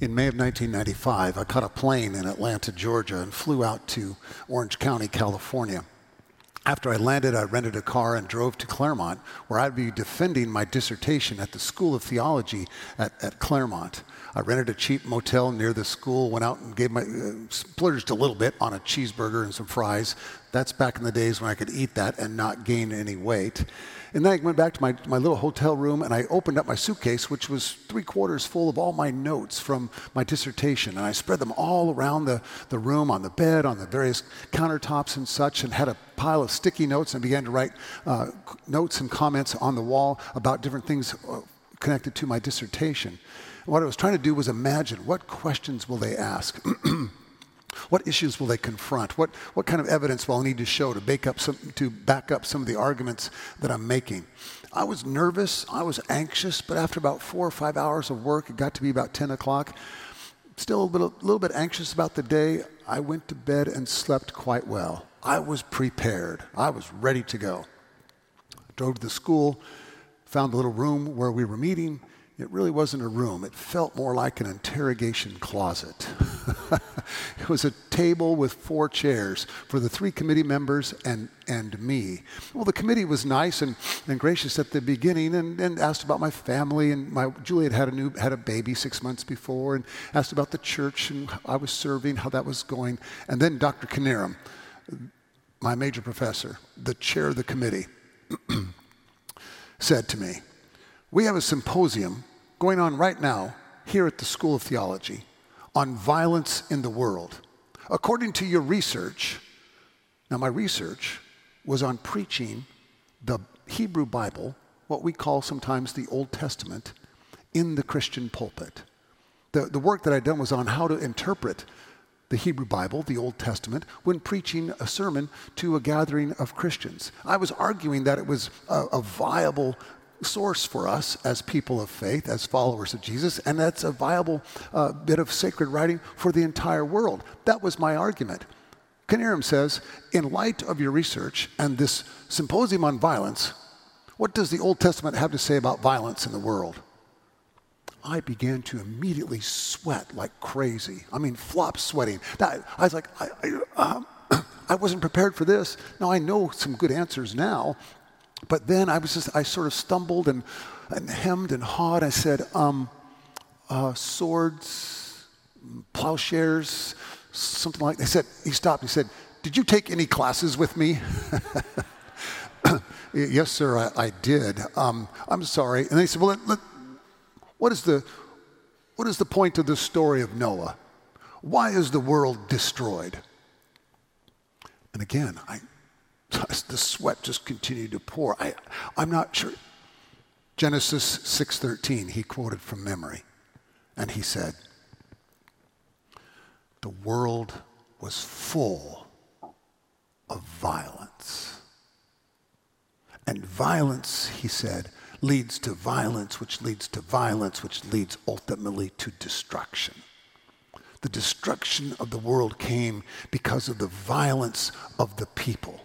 In May of 1995, I caught a plane in Atlanta, Georgia, and flew out to Orange County, California. After I landed, I rented a car and drove to Claremont, where I'd be defending my dissertation at the School of Theology at, at Claremont. I rented a cheap motel near the school, went out and gave my, uh, splurged a little bit on a cheeseburger and some fries. That's back in the days when I could eat that and not gain any weight. And then I went back to my, my little hotel room and I opened up my suitcase, which was three quarters full of all my notes from my dissertation. And I spread them all around the, the room, on the bed, on the various countertops and such, and had a pile of sticky notes and began to write uh, notes and comments on the wall about different things uh, connected to my dissertation. What I was trying to do was imagine what questions will they ask? What issues will they confront? What, what kind of evidence will I need to show to, back up some, to back up some of the arguments that I'm making? I was nervous, I was anxious, but after about four or five hours of work, it got to be about 10 o'clock. Still a little, little bit anxious about the day. I went to bed and slept quite well. I was prepared, I was ready to go. drove to the school, found a little room where we were meeting it really wasn't a room. It felt more like an interrogation closet. it was a table with four chairs for the three committee members and, and me. Well, the committee was nice and, and gracious at the beginning and, and asked about my family. And my, Juliet had a, new, had a baby six months before and asked about the church and I was serving, how that was going. And then Dr. Knierim, my major professor, the chair of the committee, said to me, we have a symposium going on right now here at the School of Theology on violence in the world. According to your research, now my research was on preaching the Hebrew Bible, what we call sometimes the Old Testament, in the Christian pulpit. The, the work that I'd done was on how to interpret the Hebrew Bible, the Old Testament, when preaching a sermon to a gathering of Christians. I was arguing that it was a, a viable source for us as people of faith, as followers of Jesus, and that's a viable uh, bit of sacred writing for the entire world. That was my argument. Knierim says, in light of your research and this symposium on violence, what does the Old Testament have to say about violence in the world? I began to immediately sweat like crazy. I mean, flop sweating. I was like, I, I, um, I wasn't prepared for this. Now I know some good answers now, but then I was just, I sort of stumbled and, and hemmed and hawed. I said, um, uh, swords, plowshares, something like that. He said, he stopped. He said, Did you take any classes with me? yes, sir, I, I did. Um, I'm sorry. And they said, Well, let, let, what, is the, what is the point of the story of Noah? Why is the world destroyed? And again, I, the sweat just continued to pour. I, I'm not sure. Genesis 6:13, he quoted from memory, and he said, "The world was full of violence." And violence, he said, leads to violence, which leads to violence, which leads ultimately to destruction. The destruction of the world came because of the violence of the people.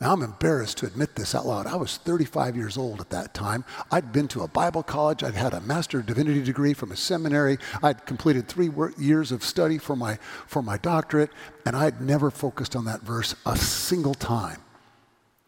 Now, I'm embarrassed to admit this out loud. I was 35 years old at that time. I'd been to a Bible college. I'd had a Master of Divinity degree from a seminary. I'd completed three years of study for my, for my doctorate, and I'd never focused on that verse a single time.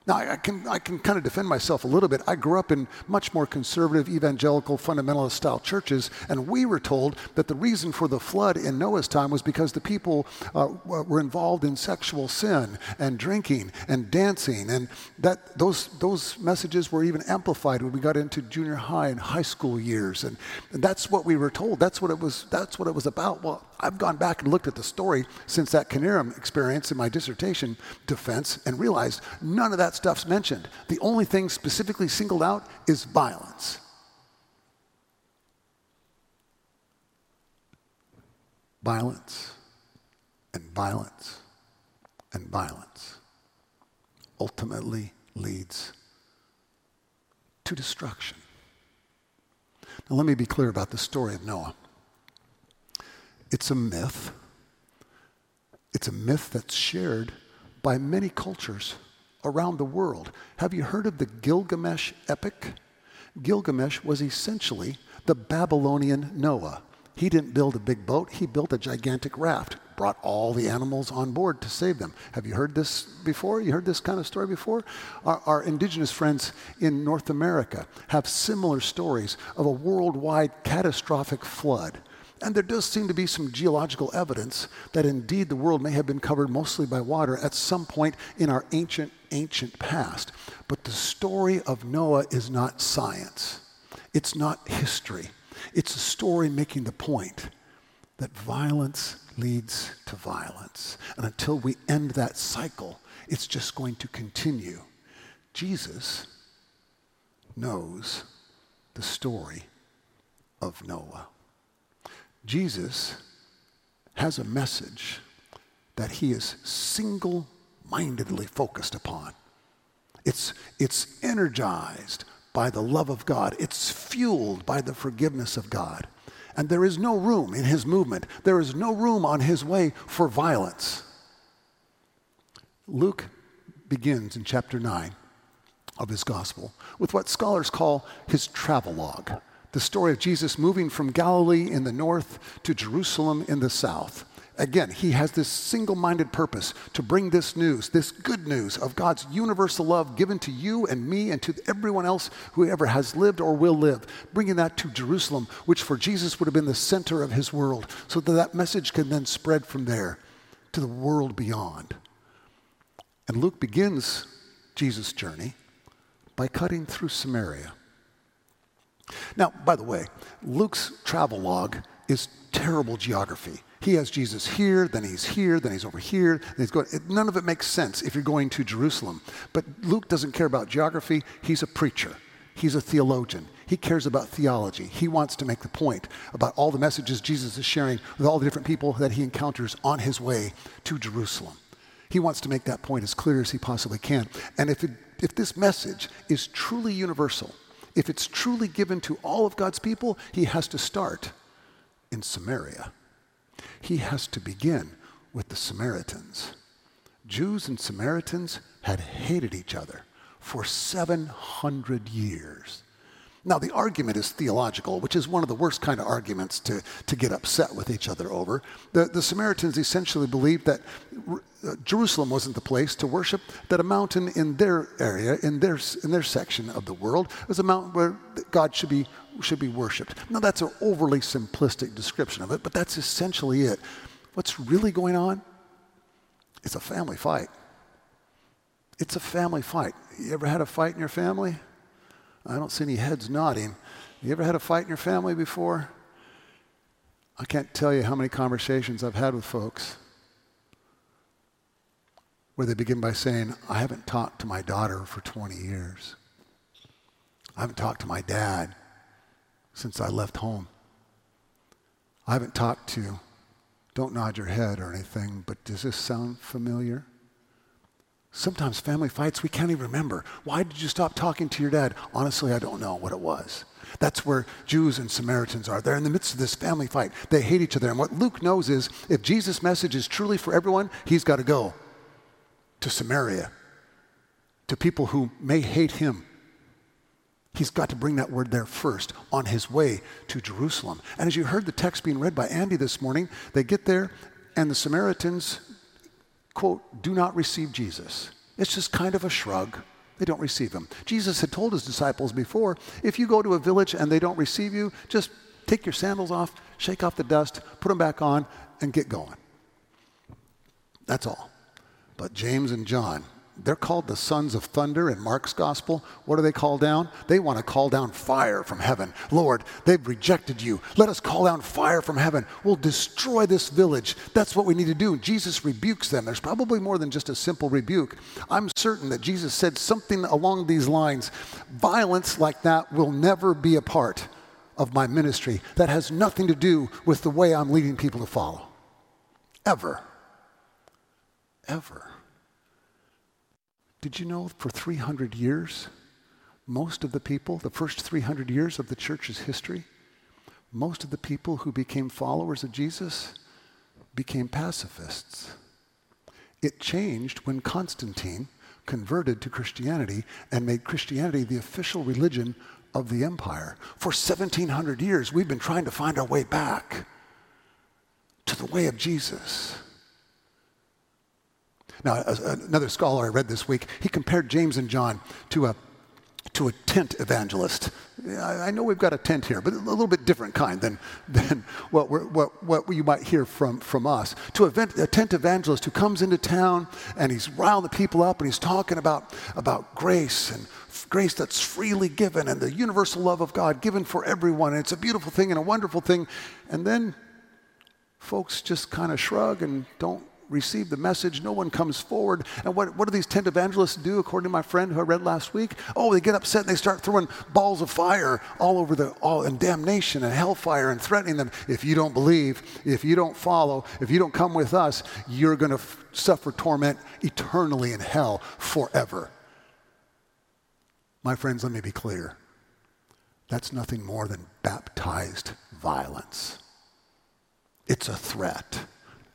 Now, I can, I can kind of defend myself a little bit. I grew up in much more conservative, evangelical, fundamentalist style churches, and we were told that the reason for the flood in Noah's time was because the people uh, were involved in sexual sin and drinking and dancing, and that those, those messages were even amplified when we got into junior high and high school years. And, and that's what we were told. That's what, it was, that's what it was about. Well, I've gone back and looked at the story since that Knierim experience in my dissertation defense and realized none of that stuff's mentioned. The only thing specifically singled out is violence. Violence and violence and violence ultimately leads to destruction. Now, let me be clear about the story of Noah. It's a myth. It's a myth that's shared by many cultures around the world. Have you heard of the Gilgamesh epic? Gilgamesh was essentially the Babylonian Noah. He didn't build a big boat, he built a gigantic raft, brought all the animals on board to save them. Have you heard this before? You heard this kind of story before? Our, our indigenous friends in North America have similar stories of a worldwide catastrophic flood. And there does seem to be some geological evidence that indeed the world may have been covered mostly by water at some point in our ancient, ancient past. But the story of Noah is not science, it's not history. It's a story making the point that violence leads to violence. And until we end that cycle, it's just going to continue. Jesus knows the story of Noah. Jesus has a message that he is single mindedly focused upon. It's, it's energized by the love of God, it's fueled by the forgiveness of God. And there is no room in his movement, there is no room on his way for violence. Luke begins in chapter 9 of his gospel with what scholars call his travelogue the story of Jesus moving from Galilee in the north to Jerusalem in the south. Again, he has this single minded purpose to bring this news, this good news of God's universal love given to you and me and to everyone else who ever has lived or will live, bringing that to Jerusalem, which for Jesus would have been the center of his world, so that that message can then spread from there to the world beyond. And Luke begins Jesus' journey by cutting through Samaria. Now, by the way, Luke's travelogue is terrible geography. He has Jesus here, then he's here, then he's over here, then he's going. None of it makes sense if you're going to Jerusalem. But Luke doesn't care about geography. He's a preacher. He's a theologian. He cares about theology. He wants to make the point about all the messages Jesus is sharing with all the different people that he encounters on his way to Jerusalem. He wants to make that point as clear as he possibly can. And if, it, if this message is truly universal, if it's truly given to all of God's people, he has to start in Samaria. He has to begin with the Samaritans. Jews and Samaritans had hated each other for 700 years. Now, the argument is theological, which is one of the worst kind of arguments to, to get upset with each other over. The, the Samaritans essentially believed that uh, Jerusalem wasn't the place to worship, that a mountain in their area, in their, in their section of the world, was a mountain where God should be, should be worshiped. Now, that's an overly simplistic description of it, but that's essentially it. What's really going on? It's a family fight. It's a family fight. You ever had a fight in your family? I don't see any heads nodding. You ever had a fight in your family before? I can't tell you how many conversations I've had with folks where they begin by saying, I haven't talked to my daughter for 20 years. I haven't talked to my dad since I left home. I haven't talked to, don't nod your head or anything, but does this sound familiar? Sometimes family fights, we can't even remember. Why did you stop talking to your dad? Honestly, I don't know what it was. That's where Jews and Samaritans are. They're in the midst of this family fight. They hate each other. And what Luke knows is if Jesus' message is truly for everyone, he's got to go to Samaria, to people who may hate him. He's got to bring that word there first on his way to Jerusalem. And as you heard the text being read by Andy this morning, they get there and the Samaritans quote, do not receive Jesus. It's just kind of a shrug. They don't receive him. Jesus had told his disciples before if you go to a village and they don't receive you, just take your sandals off, shake off the dust, put them back on, and get going. That's all. But James and John, they're called the sons of thunder in Mark's gospel. What do they call down? They want to call down fire from heaven. Lord, they've rejected you. Let us call down fire from heaven. We'll destroy this village. That's what we need to do. Jesus rebukes them. There's probably more than just a simple rebuke. I'm certain that Jesus said something along these lines violence like that will never be a part of my ministry. That has nothing to do with the way I'm leading people to follow. Ever. Ever. Did you know for 300 years, most of the people, the first 300 years of the church's history, most of the people who became followers of Jesus became pacifists. It changed when Constantine converted to Christianity and made Christianity the official religion of the empire. For 1700 years, we've been trying to find our way back to the way of Jesus. Now, another scholar I read this week, he compared James and John to a to a tent evangelist. I know we've got a tent here, but a little bit different kind than, than what, what, what you might hear from, from us. To a, a tent evangelist who comes into town and he's riling the people up and he's talking about, about grace and grace that's freely given and the universal love of God given for everyone. And it's a beautiful thing and a wonderful thing. And then folks just kind of shrug and don't receive the message. No one comes forward. And what, what do these tent evangelists do, according to my friend who I read last week? Oh, they get upset and they start throwing balls of fire all over the, all in damnation and hellfire and threatening them. If you don't believe, if you don't follow, if you don't come with us, you're going to f- suffer torment eternally in hell forever. My friends, let me be clear. That's nothing more than baptized violence. It's a threat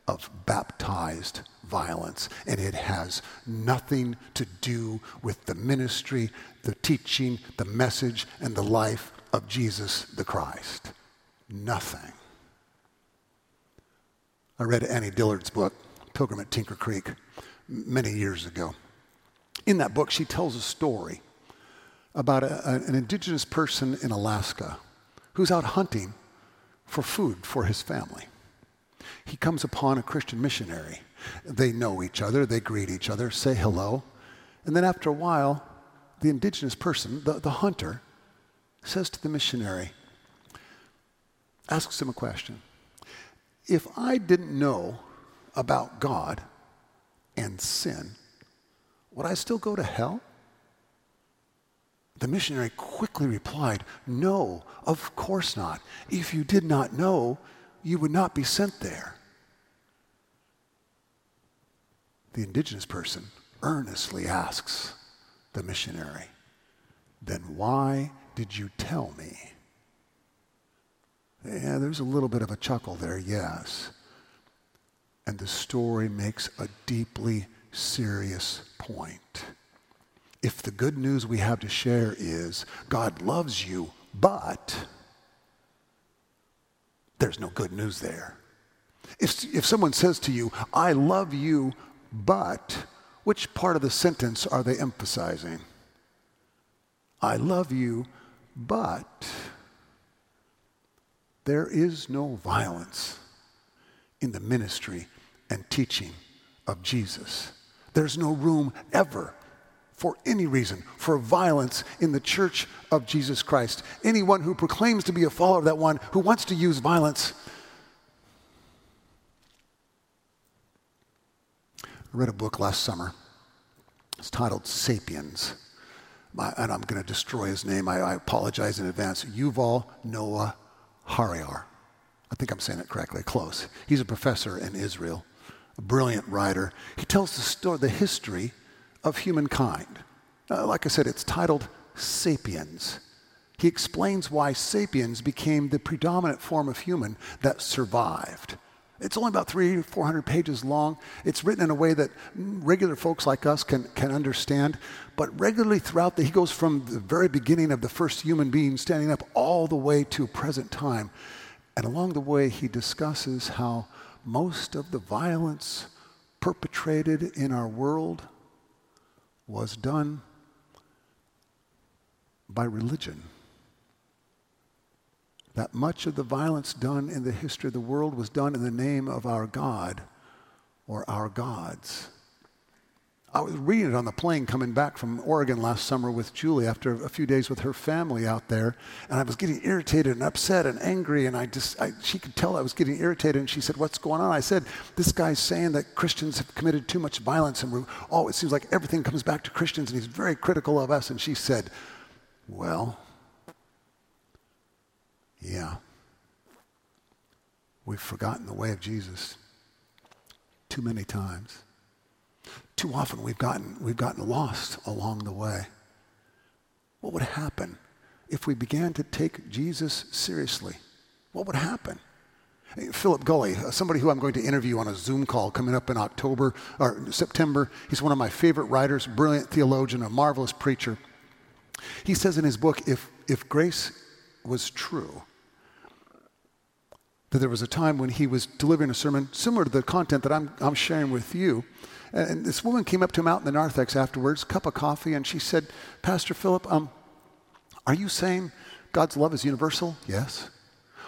of baptized violence, and it has nothing to do with the ministry, the teaching, the message, and the life of Jesus the Christ. Nothing. I read Annie Dillard's book, Pilgrim at Tinker Creek, many years ago. In that book, she tells a story about a, an indigenous person in Alaska who's out hunting for food for his family he comes upon a Christian missionary. They know each other, they greet each other, say hello. And then after a while, the indigenous person, the, the hunter, says to the missionary, asks him a question. If I didn't know about God and sin, would I still go to hell? The missionary quickly replied, No, of course not. If you did not know, you would not be sent there. The indigenous person earnestly asks the missionary, Then why did you tell me? Yeah, there's a little bit of a chuckle there, yes. And the story makes a deeply serious point. If the good news we have to share is God loves you, but there's no good news there. If, if someone says to you, I love you, but, which part of the sentence are they emphasizing? I love you, but there is no violence in the ministry and teaching of Jesus. There's no room ever for any reason for violence in the church of Jesus Christ. Anyone who proclaims to be a follower of that one who wants to use violence. I read a book last summer. It's titled Sapiens. and I'm going to destroy his name. I, I, apologize in advance. Yuval Noah Harari. I think I'm saying it correctly. Close. He's a professor in Israel, a brilliant writer. He tells the story, the history of humankind. Uh, like I said, it's titled Sapiens. He explains why sapiens became the predominant form of human that survived. It's only about three, 400 pages long. It's written in a way that regular folks like us can, can understand. But regularly throughout the, he goes from the very beginning of the first human being standing up all the way to present time. And along the way, he discusses how most of the violence perpetrated in our world was done by religion. That much of the violence done in the history of the world was done in the name of our God or our gods. I was reading it on the plane coming back from Oregon last summer with Julie after a few days with her family out there, and I was getting irritated and upset and angry, and I just I, she could tell I was getting irritated, and she said, "What's going on?" I said, "This guy's saying that Christians have committed too much violence, and we're, oh, it seems like everything comes back to Christians, and he's very critical of us." And she said, "Well, yeah, we've forgotten the way of Jesus too many times." Too often we've gotten, we've gotten lost along the way. What would happen if we began to take Jesus seriously? What would happen? Philip Gulley, uh, somebody who I'm going to interview on a Zoom call coming up in October or September. He's one of my favorite writers, brilliant theologian, a marvelous preacher. He says in his book, if, if grace was true, that there was a time when he was delivering a sermon similar to the content that I'm, I'm sharing with you. And this woman came up to him out in the narthex afterwards, cup of coffee, and she said, Pastor Philip, um, are you saying God's love is universal? Yes.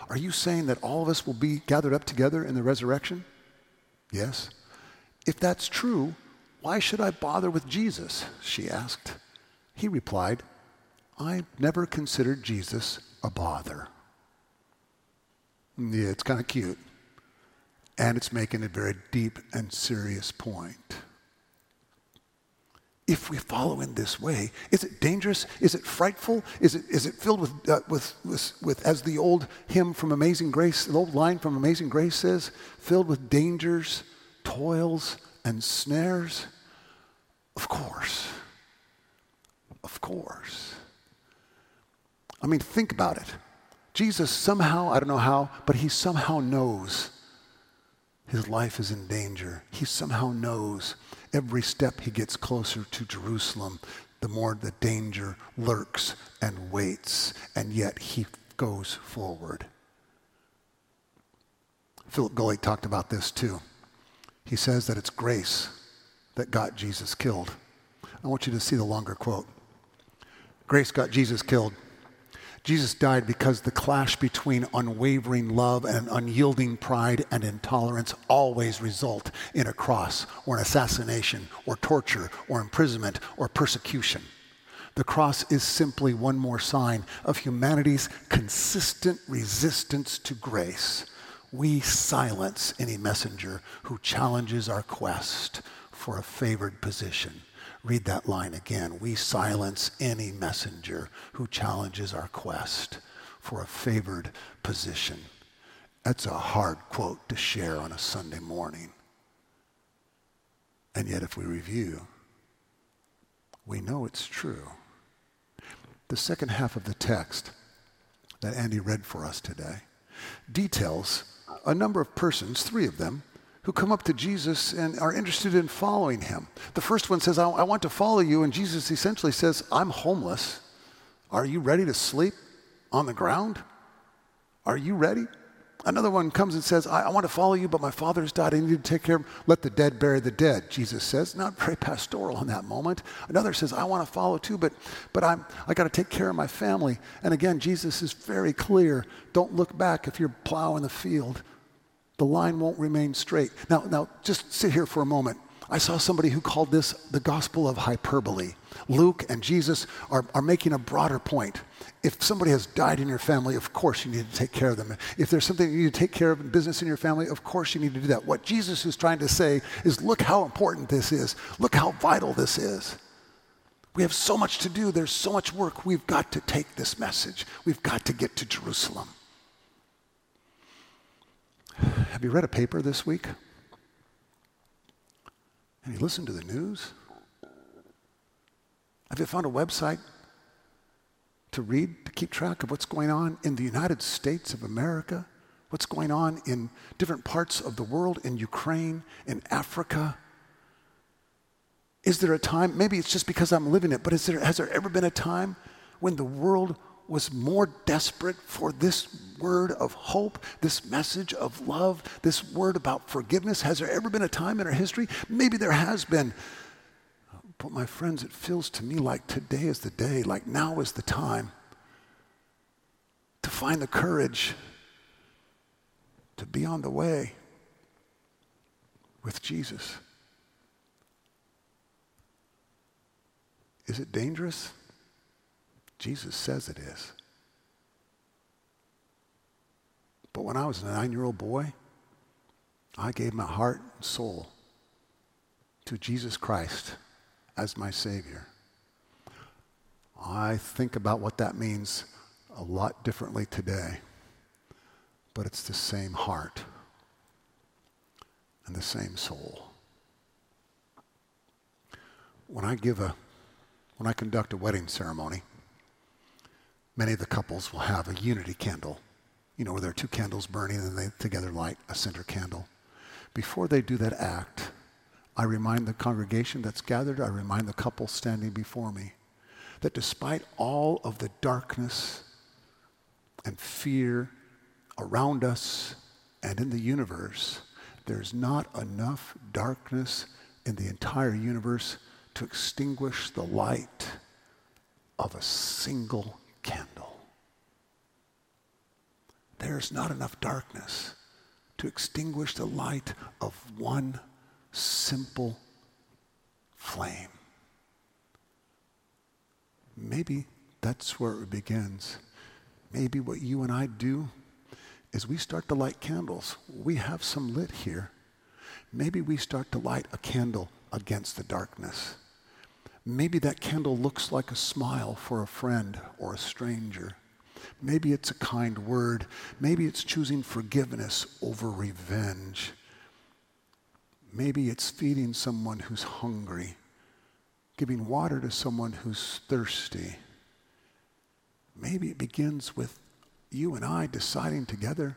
Are you saying that all of us will be gathered up together in the resurrection? Yes. If that's true, why should I bother with Jesus? She asked. He replied, I never considered Jesus a bother. Yeah, it's kind of cute. And it's making a very deep and serious point. If we follow in this way, is it dangerous? Is it frightful? Is it, is it filled with, uh, with, with, with, as the old hymn from Amazing Grace, the old line from Amazing Grace says, filled with dangers, toils, and snares? Of course. Of course. I mean, think about it. Jesus somehow, I don't know how, but he somehow knows his life is in danger. He somehow knows every step he gets closer to Jerusalem, the more the danger lurks and waits, and yet he goes forward. Philip Gulley talked about this too. He says that it's grace that got Jesus killed. I want you to see the longer quote. Grace got Jesus killed. Jesus died because the clash between unwavering love and unyielding pride and intolerance always result in a cross or an assassination or torture or imprisonment or persecution. The cross is simply one more sign of humanity's consistent resistance to grace. We silence any messenger who challenges our quest for a favored position. Read that line again. We silence any messenger who challenges our quest for a favored position. That's a hard quote to share on a Sunday morning. And yet, if we review, we know it's true. The second half of the text that Andy read for us today details a number of persons, three of them, who come up to Jesus and are interested in following him. The first one says, I, I want to follow you. And Jesus essentially says, I'm homeless. Are you ready to sleep on the ground? Are you ready? Another one comes and says, I, I, want to follow you, but my father's died. I need to take care of him. Let the dead bury the dead, Jesus says. Not very pastoral in that moment. Another says, I want to follow too, but, but I'm, I got to take care of my family. And again, Jesus is very clear. Don't look back if you're plowing the field the line won't remain straight. Now, now just sit here for a moment. I saw somebody who called this the gospel of hyperbole. Luke and Jesus are, are making a broader point. If somebody has died in your family, of course you need to take care of them. If there's something you need to take care of in business in your family, of course you need to do that. What Jesus is trying to say is look how important this is. Look how vital this is. We have so much to do. There's so much work. We've got to take this message. We've got to get to Jerusalem. Have you read a paper this week? Have you listened to the news? Have you found a website to read, to keep track of what's going on in the United States of America? What's going on in different parts of the world, in Ukraine, in Africa? Is there a time, maybe it's just because I'm living it, but there, has there ever been a time when the world was more desperate for this word of hope, this message of love, this word about forgiveness? Has there ever been a time in our history? Maybe there has been. But my friends, it feels to me like today is the day, like now is the time to find the courage to be on the way with Jesus. Is it dangerous? Jesus says it is. But when I was a nine year old boy, I gave my heart and soul to Jesus Christ as my Savior. I think about what that means a lot differently today, but it's the same heart and the same soul. When I give a, when I conduct a wedding ceremony, many of the couples will have a unity candle, you know, where there are two candles burning and they together light a center candle. Before they do that act, I remind the congregation that's gathered, I remind the couple standing before me that despite all of the darkness and fear around us and in the universe, there's not enough darkness in the entire universe to extinguish the light of a single candle. There's not enough darkness to extinguish the light of one simple flame. Maybe that's where it begins. Maybe what you and I do is we start to light candles. We have some lit here. Maybe we start to light a candle against the darkness. Maybe that candle looks like a smile for a friend or a stranger. Maybe it's a kind word. Maybe it's choosing forgiveness over revenge. Maybe it's feeding someone who's hungry, giving water to someone who's thirsty. Maybe it begins with you and I deciding together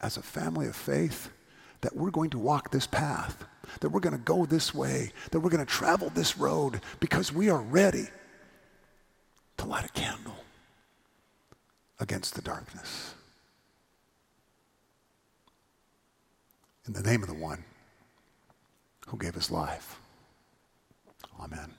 as a family of faith that we're going to walk this path, that we're going to go this way, that we're going to travel this road because we are ready to light a candle against the darkness. In the name of the one who gave his life. Amen.